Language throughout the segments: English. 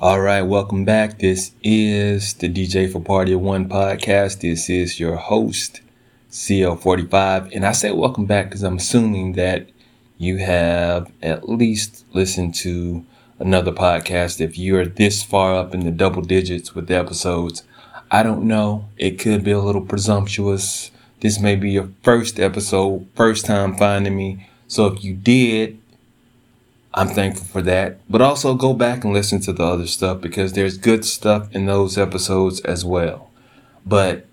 All right, welcome back. This is the DJ for Party of One podcast. This is your host, CL45. And I say welcome back because I'm assuming that you have at least listened to another podcast. If you're this far up in the double digits with the episodes, I don't know. It could be a little presumptuous. This may be your first episode, first time finding me. So if you did, I'm thankful for that. But also go back and listen to the other stuff because there's good stuff in those episodes as well. But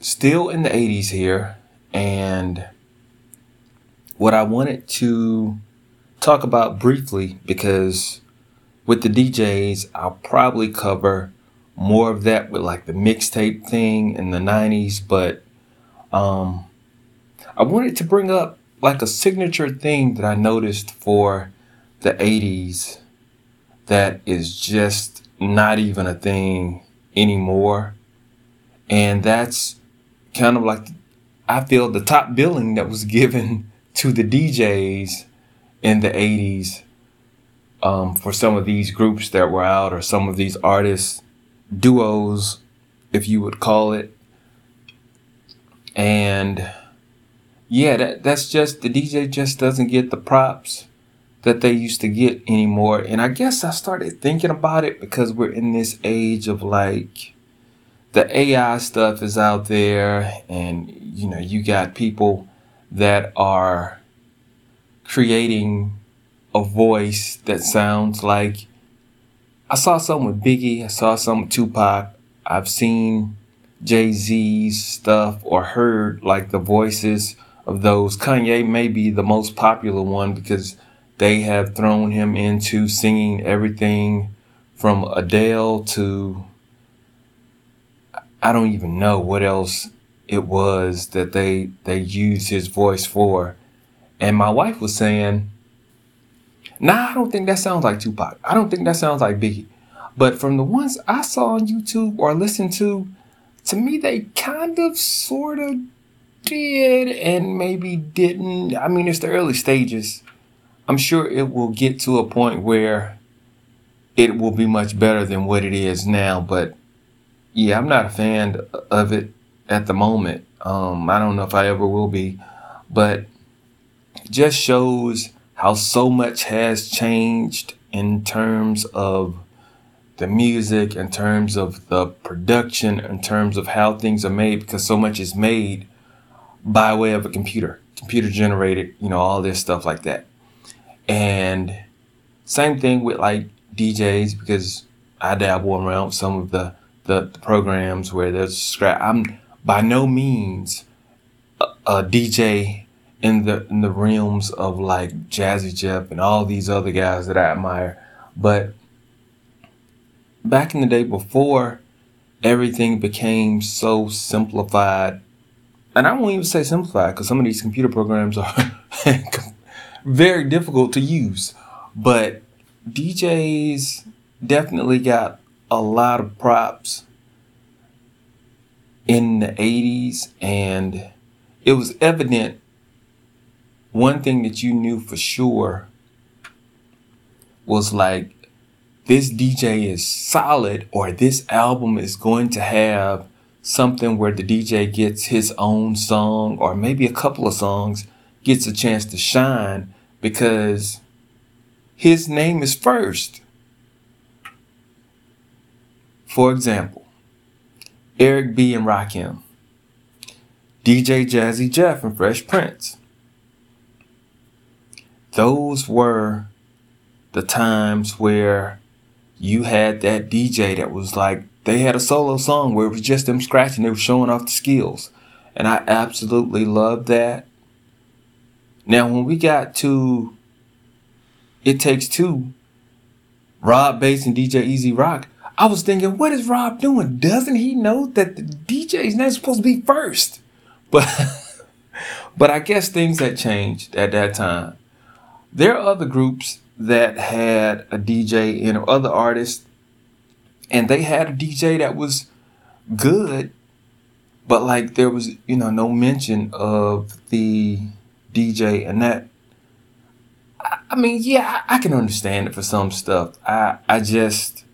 still in the 80s here. And what I wanted to talk about briefly because with the DJs, I'll probably cover more of that with like the mixtape thing in the 90s, but um, I wanted to bring up like a signature thing that I noticed for the 80s that is just not even a thing anymore. And that's kind of like, I feel the top billing that was given to the DJs in the 80s um, for some of these groups that were out or some of these artists, duos, if you would call it. And yeah, that, that's just the DJ just doesn't get the props that they used to get anymore. And I guess I started thinking about it because we're in this age of like the AI stuff is out there, and you know, you got people that are creating a voice that sounds like I saw something with Biggie, I saw something with Tupac, I've seen Jay Z's stuff or heard like the voices of those. Kanye may be the most popular one because they have thrown him into singing everything from Adele to I don't even know what else it was that they they used his voice for. And my wife was saying, Nah, I don't think that sounds like Tupac. I don't think that sounds like Biggie. But from the ones I saw on YouTube or listened to, to me they kind of sort of did and maybe didn't. I mean, it's the early stages. I'm sure it will get to a point where it will be much better than what it is now. But yeah, I'm not a fan of it at the moment. Um, I don't know if I ever will be, but just shows how so much has changed in terms of the music, in terms of the production, in terms of how things are made, because so much is made by way of a computer, computer generated, you know, all this stuff like that. And same thing with like DJs, because I dabble around some of the, the, the programs where there's scrap. I'm by no means a, a DJ in the in the realms of like Jazzy Jeff and all these other guys that I admire. But back in the day before everything became so simplified, and I won't even say simplified because some of these computer programs are very difficult to use. But DJs definitely got a lot of props in the 80s, and it was evident one thing that you knew for sure was like this DJ is solid or this album is going to have something where the DJ gets his own song or maybe a couple of songs gets a chance to shine because his name is first. For example, Eric B. and Rakim, DJ Jazzy Jeff and Fresh Prince, those were the times where you had that DJ that was like, they had a solo song where it was just them scratching, they were showing off the skills. And I absolutely loved that. Now, when we got to It Takes Two, Rob Base and DJ E-Z Rock, I was thinking, what is Rob doing? Doesn't he know that the DJ's not supposed to be first? But but I guess things had changed at that time. There are other groups that had a DJ and other artists, and they had a DJ that was good, but like there was, you know, no mention of the DJ and that I, mean, yeah, I can understand it for some stuff. I I just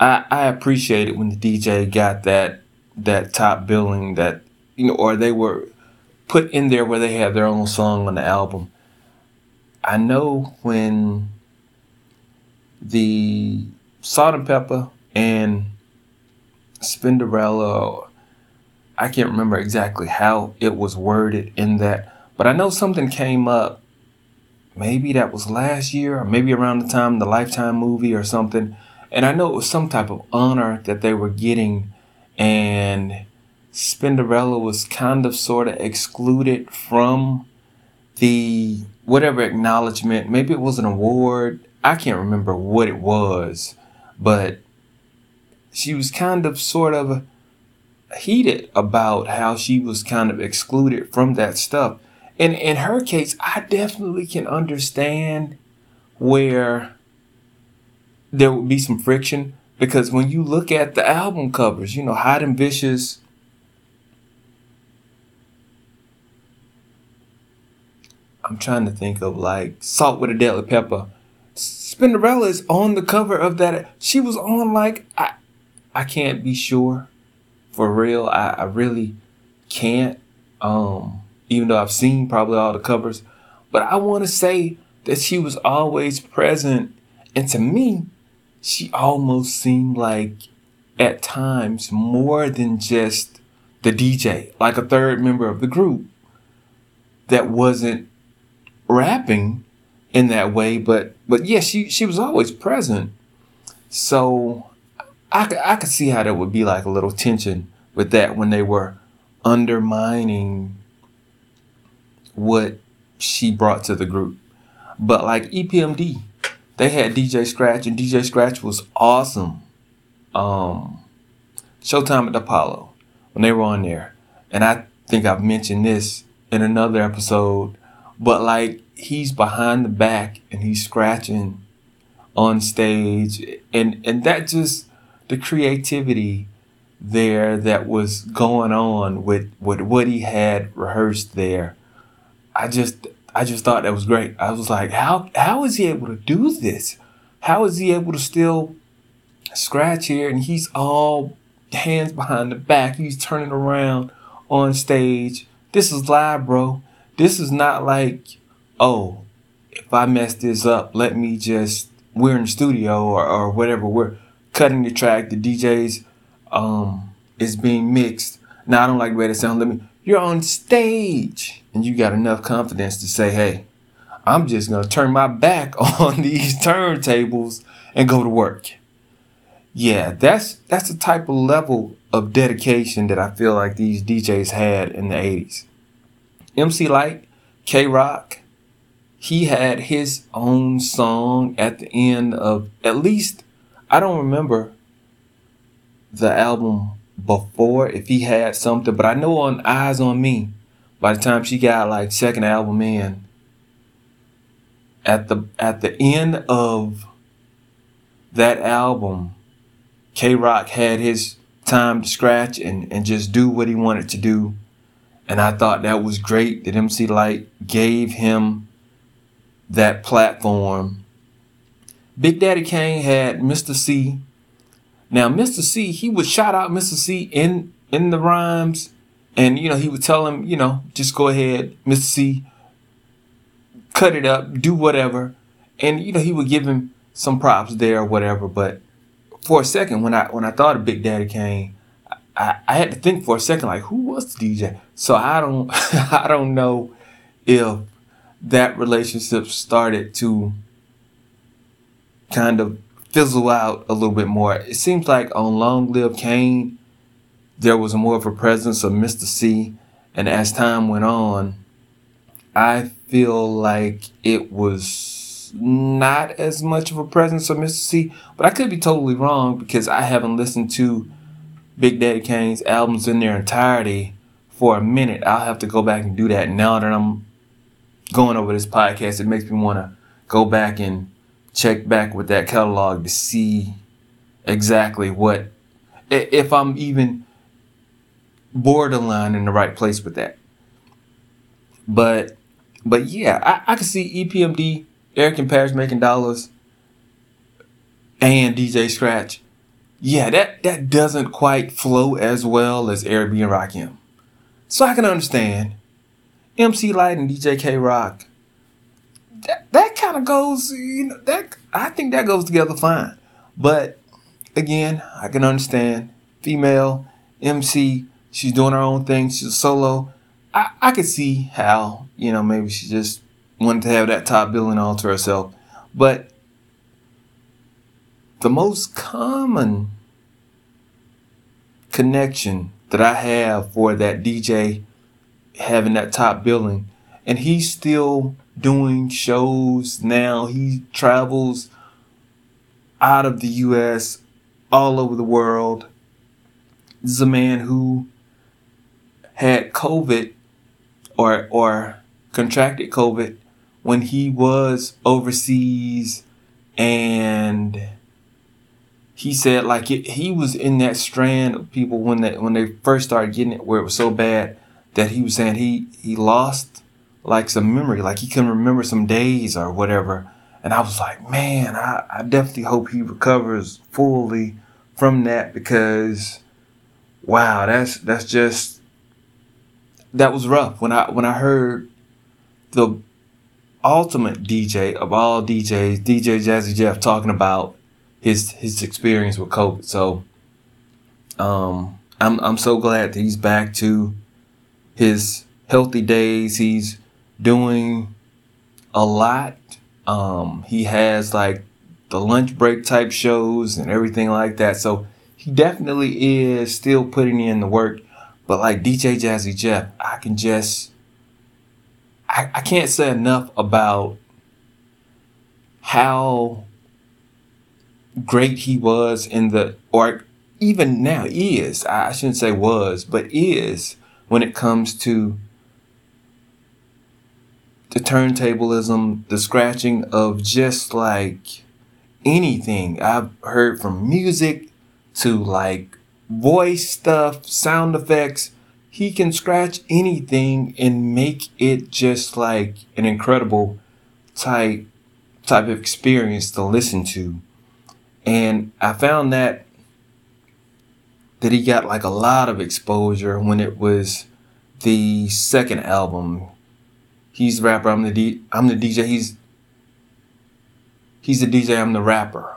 I I appreciate it when the DJ got that that top billing that you know, or they were put in there where they had their own song on the album. I know when the Salt and Pepa and Spinderella, I can't remember exactly how it was worded in that, but I know something came up. Maybe that was last year, or maybe around the time the Lifetime movie or something. And I know it was some type of honor that they were getting, and Spinderella was kind of sort of excluded from the whatever acknowledgement. Maybe it was an award. I can't remember what it was, but she was kind of sort of heated about how she was kind of excluded from that stuff. And in her case, I definitely can understand where there would be some friction because when you look at the album covers, you know, Hot and Vicious, I'm trying to think of like Salt with a Deadly Pepa. Spinderella is on the cover of that. She was on like I, I can't be sure, for real. I, I really can't. Um, even though I've seen probably all the covers, but I want to say that she was always present, and to me, she almost seemed like at times more than just the DJ, like a third member of the group that wasn't rapping in that way, but but yeah, she she was always present. So I I could see how there would be like a little tension with that when they were undermining what she brought to the group. But like EPMD, they had DJ Scratch, and DJ Scratch was awesome. Um, Showtime at the Apollo when they were on there, and I think I've mentioned this in another episode but like he's behind the back and he's scratching on stage. And and that just the creativity there that was going on with with what he had rehearsed there i just i just thought that was great. I was like how how is he able to do this? How is he able to still scratch here? And he's all hands behind the back. He's turning around on stage. This is live bro this is not like, oh, if I mess this up, let me just we're in the studio or, or whatever. We're cutting the track. The DJs um is being mixed. Now I don't like the way that sounds. Let me. You're on stage and you got enough confidence to say, hey, I'm just gonna turn my back on these turntables and go to work. Yeah, that's that's the type of level of dedication that I feel like these DJs had in the 80s. MC Lyte, K Rock, he had his own song at the end of at least I don't remember the album before if he had something, but I know on Eyes on Me, by the time she got like second album in, at the at the end of that album, K Rock had his time to scratch and, and just do what he wanted to do and I thought that was great that MC Lyte gave him that platform. Big Daddy Kane had Mr. C. Now, Mr. C, he would shout out Mr. C in in the rhymes, and you know, he would tell him, you know, just go ahead, Mr. C, cut it up, do whatever. And you know, he would give him some props there or whatever. But for a second, when I when I thought of Big Daddy Kane, I, I had to think for a second, like, who was the DJ? So I don't I don't know if that relationship started to kind of fizzle out a little bit more. It seems like on Long Live Kane, there was more of a presence of Mr. C. And as time went on, I feel like it was not as much of a presence of Mr. C. But I could be totally wrong because I haven't listened to Big Daddy Kane's albums in their entirety for a minute. I'll have to go back and do that. Now that I'm going over this podcast, it makes me want to go back and check back with that catalog to see exactly what, if I'm even borderline in the right place with that. But but yeah, I, I can see EPMD, Eric and Parrish making dollars, and DJ Scratch. Yeah, that that doesn't quite flow as well as Eric B and Rakim. So I can understand MC Lyte and DJ K Rock. That that kind of goes, you know, that I think that goes together fine. But again, I can understand female MC. She's doing her own thing. She's solo. I, I could see how, you know, maybe she just wanted to have that top billing all to herself. But the most common connection that I have for that DJ having that top billing, and he's still doing shows now. He travels out of the US, all over the world. This is a man who had COVID or or contracted COVID when he was overseas and he said like it, he was in that strand of people when they when they first started getting it where it was so bad that he was saying he he lost like some memory like he couldn't remember some days or whatever. And I was like man I, I definitely hope he recovers fully from that because wow that's that's just that was rough. When I when I heard the ultimate DJ of all DJs, DJ Jazzy Jeff, talking about his his experience with COVID. So um, I'm I'm so glad that he's back to his healthy days. He's doing a lot. Um, he has like the lunch break type shows and everything like that. So he definitely is still putting in the work. But like DJ Jazzy Jeff, I can just I, I can't say enough about how great he was in the or even now is I shouldn't say was but is when it comes to the turntablism the scratching of just like anything I've heard from music to like voice stuff, sound effects. He can scratch anything and make it just like an incredible type type of experience to listen to. And I found that that he got like a lot of exposure when it was the second album. He's the rapper, I'm the D I'm the DJ, he's he's the DJ, I'm the rapper.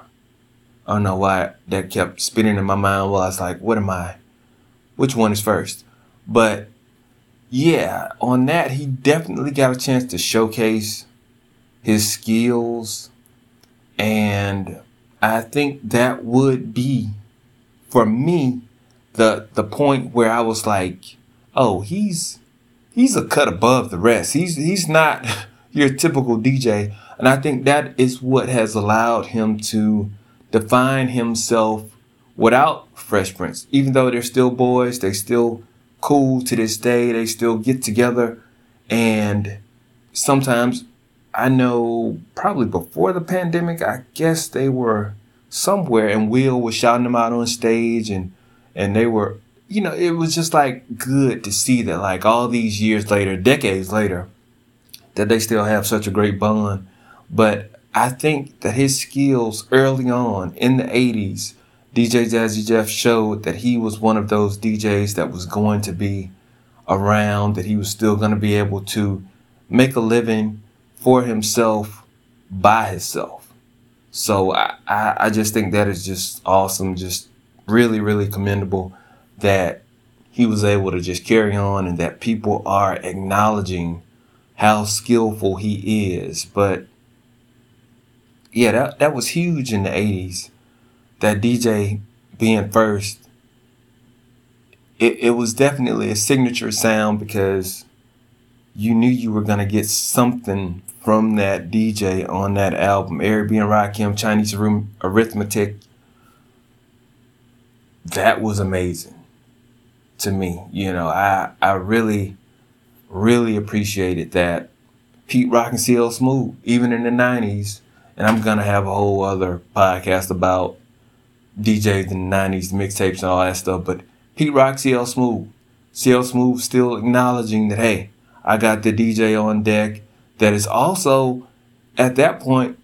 I don't know why that kept spinning in my mind. Well, I was like, what am I? Which one is first? But yeah, on that, he definitely got a chance to showcase his skills. And I think that would be, for me, the the point where I was like, oh, he's he's a cut above the rest. He's he's not your typical DJ. And I think that is what has allowed him to define himself without Fresh Prince. Even though they're still boys, they still cool to this day. They still get together. And sometimes I know probably before the pandemic, I guess they were somewhere and Will was shouting them out on stage and and they were you know, it was just like good to see that like all these years later, decades later, that they still have such a great bond. But I think that his skills early on in the 80s, DJ Jazzy Jeff showed that he was one of those DJs that was going to be around, that he was still going to be able to make a living for himself by himself. So I, I, I just think that is just awesome, just really, really commendable that he was able to just carry on and that people are acknowledging how skillful he is. But yeah, that that was huge in the '80s. That DJ being first, it it was definitely a signature sound because you knew you were gonna get something from that DJ on that album. Eric B and Rakim, Chinese Room Arithmetic. That was amazing to me. You know, I I really, really appreciated that. Pete Rock and CL Smooth, even in the '90s and I'm gonna have a whole other podcast about DJs in the '90s, mixtapes, and all that stuff. But Pete Rock, CL Smooth, CL Smooth still acknowledging that hey, I got the DJ on deck. that is also at that point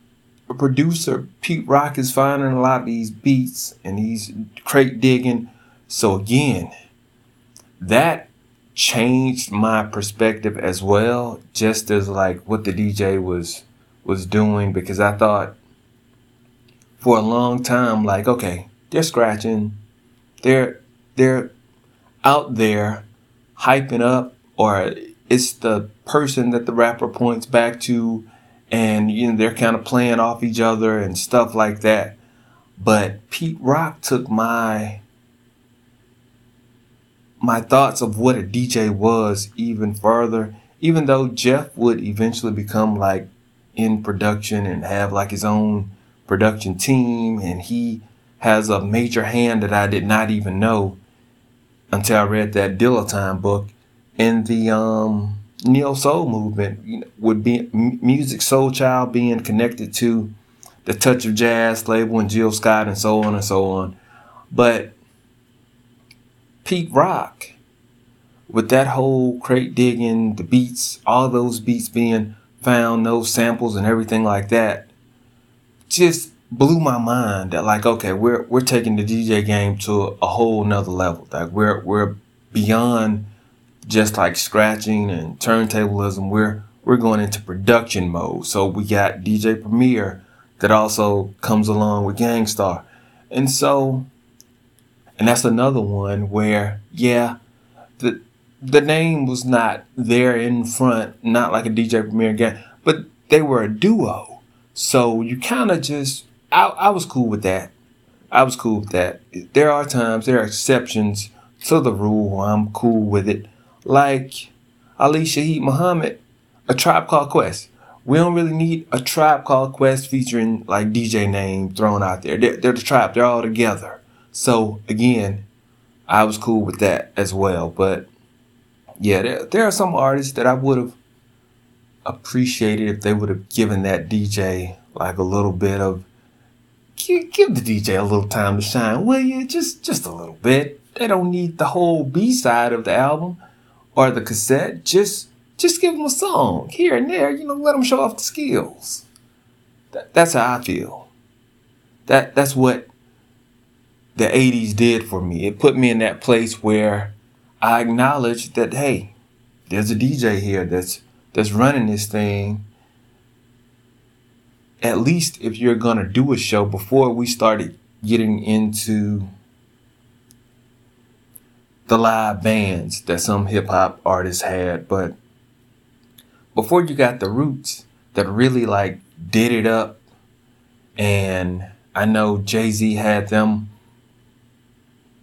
a producer. Pete Rock is finding a lot of these beats and he's crate digging. So again, that changed my perspective as well, just as like what the DJ was was doing because I thought for a long time like okay, they're scratching, they're they're out there hyping up or it's the person that the rapper points back to and you know they're kind of playing off each other and stuff like that. But Pete Rock took my my thoughts of what a DJ was even further. Even though Jeff would eventually become like in production and have like his own production team, and he has a major hand that I did not even know until I read that Dilla Time book in the um, neo soul movement. You know, would be Musiq Soulchild being connected to the Touch of Jazz label and Jill Scott and so on and so on, but Pete Rock with that whole crate digging, the beats, all those beats being found, those samples and everything like that, just blew my mind that like, okay, we're we're taking the DJ game to a whole nother level. Like we're we're beyond just like scratching and turntablism. We're we're going into production mode. So we got DJ Premier that also comes along with Gang Starr. And so and that's another one where, yeah, the the name was not there in front, not like a DJ Premier gang, but they were a duo. So you kind of just, I, I was cool with that. I was cool with that. There are times, there are exceptions to the rule. I'm cool with it. Like Ali Shaheed Muhammad, a tribe called Quest. We don't really need a tribe called Quest featuring like DJ name thrown out there. They're, they're the tribe. They're all together. So again, I was cool with that as well. But yeah, there, there are some artists that I would have appreciated if they would have given that DJ like a little bit of give, give the DJ a little time to shine, will you? Just just a little bit. They don't need the whole B side of the album or the cassette. Just just give them a song here and there. You know, let them show off the skills. That, that's how I feel. That that's what the 80s did for me. It put me in that place where I acknowledge that hey, there's a DJ here that's that's running this thing. At least if you're gonna do a show before we started getting into the live bands that some hip hop artists had, but before you got the roots that really like did it up and I know Jay Z had them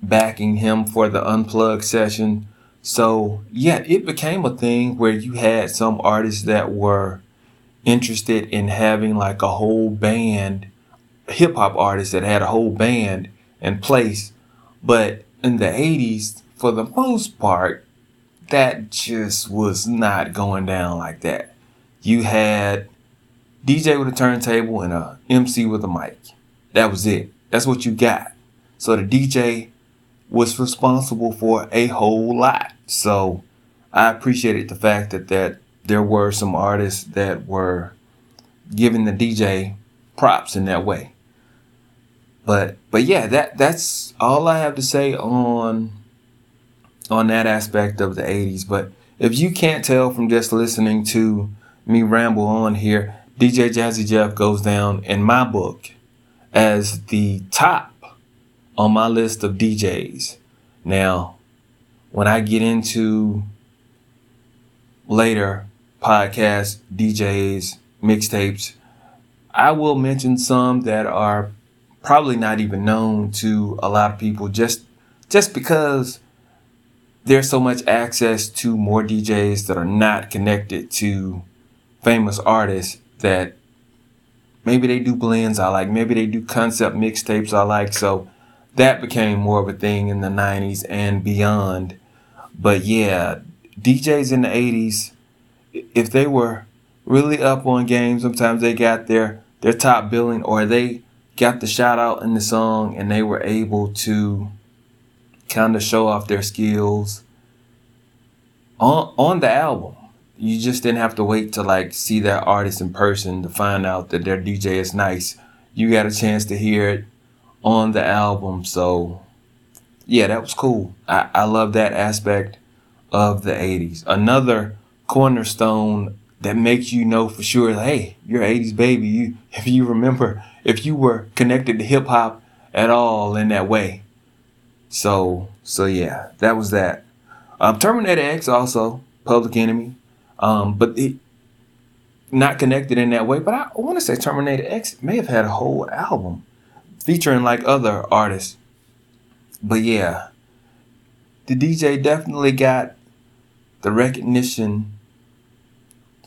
backing him for the unplugged session. So, yeah, it became a thing where you had some artists that were interested in having like a whole band, hip hop artists that had a whole band in place. But in the 80s, for the most part, that just was not going down like that. You had DJ with a turntable and a MC with a mic. That was it. That's what you got. So the DJ was responsible for a whole lot. So I appreciated the fact that, that there were some artists that were giving the DJ props in that way. But but yeah, that that's all I have to say on on that aspect of the 80s. But if you can't tell from just listening to me ramble on here, DJ Jazzy Jeff goes down in my book as the top on my list of DJs. Now, when I get into later podcasts, DJs, mixtapes, I will mention some that are probably not even known to a lot of people just just because there's so much access to more DJs that are not connected to famous artists that maybe they do blends I like, maybe they do concept mixtapes I like. So that became more of a thing in the 90s and beyond. But yeah, DJs in the 80s, if they were really up on games, sometimes they got their, their top billing or they got the shout out in the song and they were able to kind of show off their skills on, on the album. you just didn't have to wait to like see that artist in person to find out that their DJ is nice. You got a chance to hear it on the album. So yeah, that was cool. I, I love that aspect of the 80s. Another cornerstone that makes you know for sure, hey, you're 80s baby. You if you remember, if you were connected to hip hop at all in that way. So so yeah, that was that. Um, Terminator X also Public Enemy, um, but it not connected in that way. But I want to say Terminator X may have had a whole album featuring like other artists. But yeah, the DJ definitely got the recognition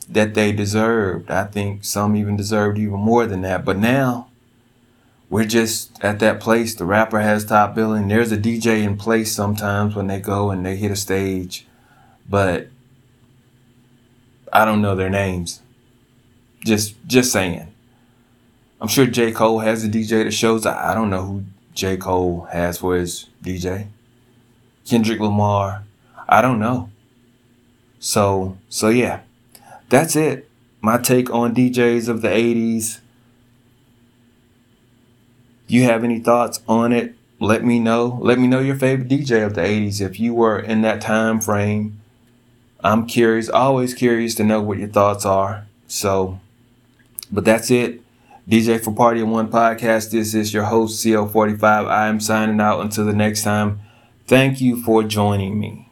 that they deserved. I think some even deserved even more than that. But now we're just at that place. The rapper has top billing. There's a DJ in place sometimes when they go and they hit a stage, but I don't know their names. Just just saying. I'm sure J. Cole has a DJ that shows. I don't know who J. Cole has for his DJ. Kendrick Lamar. I don't know. So so yeah. That's it. My take on DJs of the 80s you have any thoughts on it, let me know. Let me know your favorite DJ of the 80s if you were in that time frame. I'm curious, always curious to know what your thoughts are. So, but that's it. DJ for Party of One podcast. This is your host, CO45. I am signing out until the next time. Thank you for joining me.